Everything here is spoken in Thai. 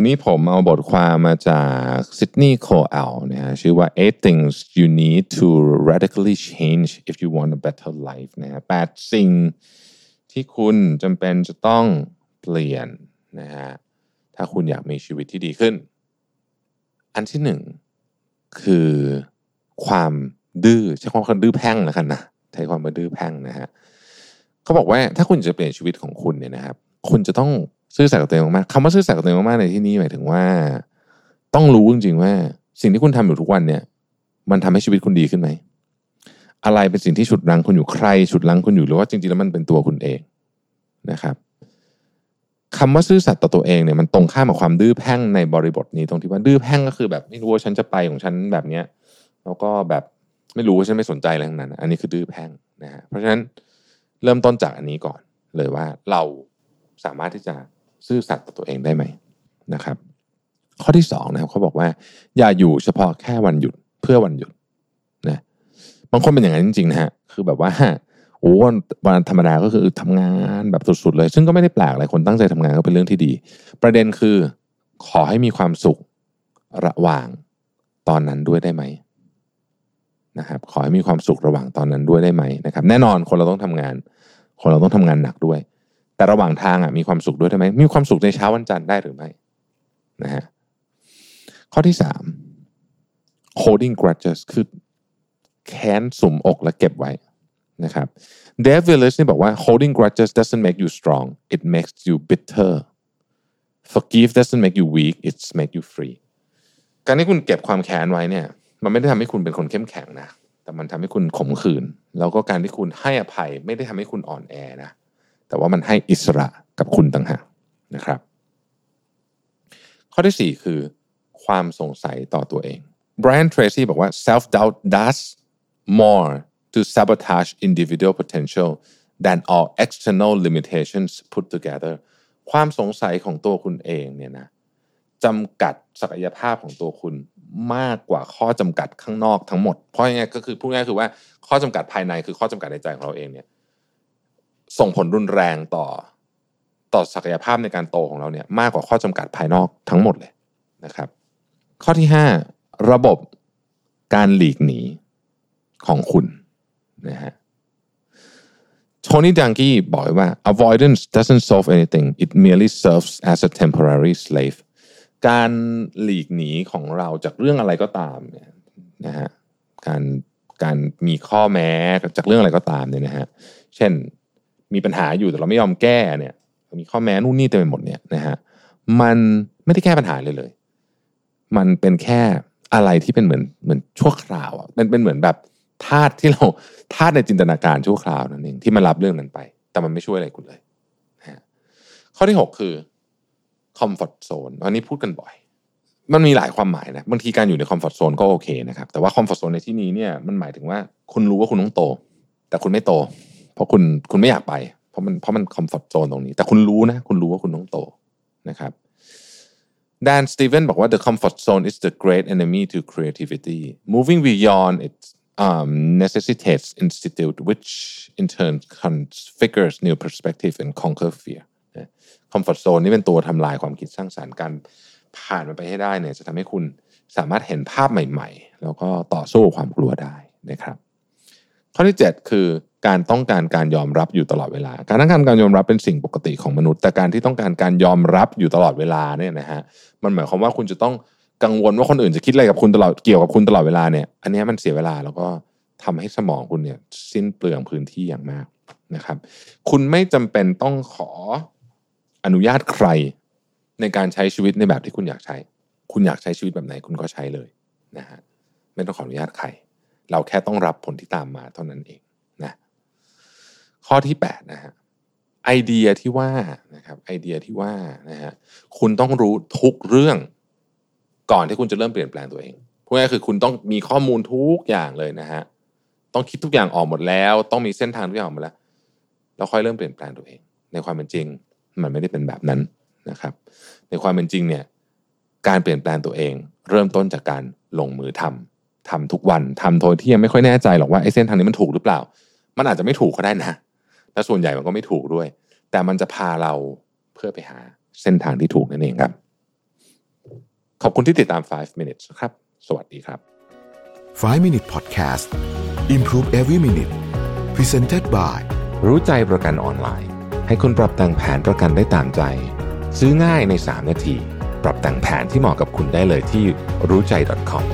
วันนี้ผมเอาบทความมาจากซิดนีย์โคเอลนะฮะชื่อว่า eight things you need to radically change if you want a better life นะฮะแปดสิ่งที่คุณจำเป็นจะต้องเปลี่ยนนะฮะถ้าคุณอยากมีชีวิตที่ดีขึ้น อันที่หนึ่งคือความดื้อใช้ความว่าดื้อแพ่งแล้วกันนะใช้ความว่าดื้อแพ่งนะฮะเขาบอกว่าถ้าคุณจะเปลี่ยนชีวิตของคุณเนี่ยนะครับ คุณจะต้อง ซื่อสัตย์กับตัวเองมากๆคำว่าซื่อสัตย์กับตัวเองมากๆในที่นี้หมายถึงว่า ต้องรู้จริงๆว่า สิ่งที่คุณทำอยู่ทุกวันเนี่ย มันทำให้ชีวิตคุณดีขึ้นไหมอะไรเป็นสิ่งที่ฉุดรั้งคุณอยู่ใครฉุดรั้งคุณอยู่หรือว่าจริงๆแล้วมันเป็นตัวคุณเองนะครับคำว่าซื่อสัตย์ต่อตัวเองเนี่ยมันตรงข้ามกับความดื้อแพ่งในบริบทนี้ตรงที่ว่าดื้อแพ่งก็คือแบบไม่รู้ว่าฉันจะไปของฉันแบบเนี้ยแล้วก็แบบไม่รู้ว่าฉันไม่สนใจอะไรทั้งนั้น อันนี้คือดื้อแพ่งนะฮะเพราะฉะนั้นเริ่มต้นจากอันนี้ก่อนเลยว่าเราสามารถที่จะ ซื่อสัตย์ต่อตัวเองได้ไหมนะครับ ข้อที่สองนะครับเขาบอกว่า อย่าอยู่เฉพาะแค่วันหยุดเพื่อวันหยุดนะบางคนเป็นอย่างนั้นจริงๆนะฮะคือแบบว่าโอ้วันธรรมดาก็คือทำงานแบบสุดๆเลย ซึ่งก็ไม่ได้แปลกอะไรคนตั้งใจทำงานก็เป็นเรื่องที่ดี ประเด็นคือขอให้มีความสุขระหว่างตอนนั้นด้วยได้ไหมนะครับขอให้มีความสุขระหว่างตอนนั้นด้วยได้ไหมนะครับ แน่นอนคนเราต้องทำงาน คนเราต้องทำงานหนักด้วย แต่ระหว่างทางอะมีความสุขด้วยได้ไหมมีความสุขในเช้าวันจันทร์ได้หรือไม่นะฮะข้อที่สาม holding grudges คือแค้นสุมอกและเก็บไว้นะครับ Dave Willis นี่บอกว่า holding grudges doesn't make you strong it makes you bitter forgive doesn't make you weak it makes you free การที่คุณเก็บความแค้นไว้เนี่ย มันไม่ได้ทำให้คุณเป็นคนเข้มแข็งนะ แต่มันทำให้คุณขมขื่น แล้วก็การที่คุณให้อภัย ไม่ได้ทำให้คุณอ่อนแอนะ แต่ว่ามันให้อิสระกับคุณต่างหากนะครับ ข้อที่ 4 คือความสงสัยต่อตัวเอง Brian Tracy บอกว่า self doubt does more to sabotage individual potential than all external limitations put together ความสงสัยของตัวคุณเองเนี่ยนะจำกัดศักยภาพของตัวคุณมากกว่าข้อจำกัดข้างนอกทั้งหมด เพราะยังไงก็คือพูดง่ายคือว่าข้อจำกัดภายในคือข้อจำกัดในใจของเราเองเนี่ย ส่งผลรุนแรงต่อต่อศักยภาพในการโตของเราเนี่ยมากกว่าข้อจำกัดภายนอกทั้งหมดเลยนะครับ ข้อที่ 5 ระบบการหลีกหนีของคุณนะฮะโทนี่ดังกี้บอกว่า avoidance doesn't solve anything it merely serves as a temporary slave การหลีกหนีของเราจากเรื่องอะไรก็ตามเนี่ยนะฮะการการมีข้อแม้จากเรื่องอะไรก็ตามเนี่ยนะฮะเช่น มีปัญหาอยู่แต่เราไม่ยอมแก้เนี่ย มีข้อแม้นู่นนี่เต็มไปหมดเนี่ยนะฮะมันไม่ได้แก้ปัญหาเลยเลย มันเป็นแค่อะไรที่เป็นเหมือนเหมือนชั่วคราวอะมันเป็นเหมือนแบบธาตุที่เราธาตุในจินตนาการชั่วคราวนั่นเองที่มันรับเรื่องนั้นไป แต่มันไม่ช่วยอะไรคุณเลยนะฮะข้อที่ 6 คือ comfort zone อันนี้พูดกันบ่อย มันมีหลายความหมายนะบางทีการอยู่ใน comfort zone ก็โอเคนะครับแต่ว่า comfort zone ในที่นี้เนี่ยมันหมายถึงว่าคุณรู้ว่าคุณต้องโต แต่คุณไม่โต เพราะคุณคุณไม่อยากไป เพราะมันเพราะมัน comfort zone ตรงนี้ แต่คุณรู้นะ คุณรู้ว่าคุณต้องโตนะครับแดนสตีเวนบอกว่า the comfort zone is the great enemy to creativity moving beyond it um, necessitates institute which in turn configures new perspective and conquer fear comfort zone นี่เป็นตัวทำลายความคิดสร้างสารรค์การผ่านมันไปให้ได้เนี่ยจะทำให้คุณสามารถเห็นภาพใหม่ ๆ แล้วก็ต่อสู้ความกลัวได้นะครับ ข้อที่ 7 คือ การต้องการการยอมรับอยู่ตลอดเวลา การต้องการการยอมรับเป็นสิ่งปกติของมนุษย์ แต่การที่ต้องการการยอมรับอยู่ตลอดเวลาเนี่ยนะฮะมันหมายความว่าคุณจะต้องกังวลว่าคนอื่นจะคิดอะไรกับคุณตลอดเกี่ยวกับคุณตลอดเวลาเนี่ย อันนี้มันเสียเวลาแล้วก็ทำให้สมองคุณเนี่ยสิ้นเปลืองพื้นที่อย่างมากนะครับ คุณไม่จำเป็นต้องขออนุญาตใครในการใช้ชีวิตในแบบที่คุณอยากใช้ คุณอยากใช้ชีวิตแบบไหนคุณก็ใช้เลยนะฮะไม่ต้องขออนุญาตใคร เราแค่ต้องรับผลที่ตามมาเท่านั้นเอง ข้อที่8นะฮะไอเดียที่ว่านะครับไอเดียที่ว่านะฮะคุณต้องรู้ทุกเรื่องก่อนที่คุณจะเริ่มเปลี่ยนแปลงตัวเองพูดง่ายคือคุณต้องมีข้อมูลทุกอย่างเลยนะฮะต้องคิดทุกอย่างออกหมดแล้ว ต้องมีเส้นทางทุกอย่างออกหมดแล้วแล้วค่อยเริ่มเปลี่ยนแปลงตัวเอง ในความเป็นจริง มันไม่ได้เป็นแบบนั้นนะครับ ในความเป็นจริงเนี่ยการเปลี่ยนแปลงตัวเอง เริ่มต้นจากการลงมือทำทำทุกวันทำโดยที่ยังไม่ค่อยแน่ใจหรอกว่าไอ้เส้นทางนี้มันถูกหรือเปล่า มันอาจจะไม่ถูกก็ได้นะ และส่วนใหญ่มันก็ไม่ถูกด้วย แต่มันจะพาเราเพื่อไปหาเส้นทางที่ถูกนั่นเองครับ ขอบคุณที่ติดตาม 5 minutes ครับ สวัสดีครับ 5 Minute Podcast Improve Every Minute Presented by รู้ใจประกันออนไลน์ ให้คุณปรับแต่งแผนประกันได้ตามใจ ซื้อง่ายใน 3 นาที ปรับแต่งแผนที่เหมาะกับคุณได้เลยที่รู้ใจ .com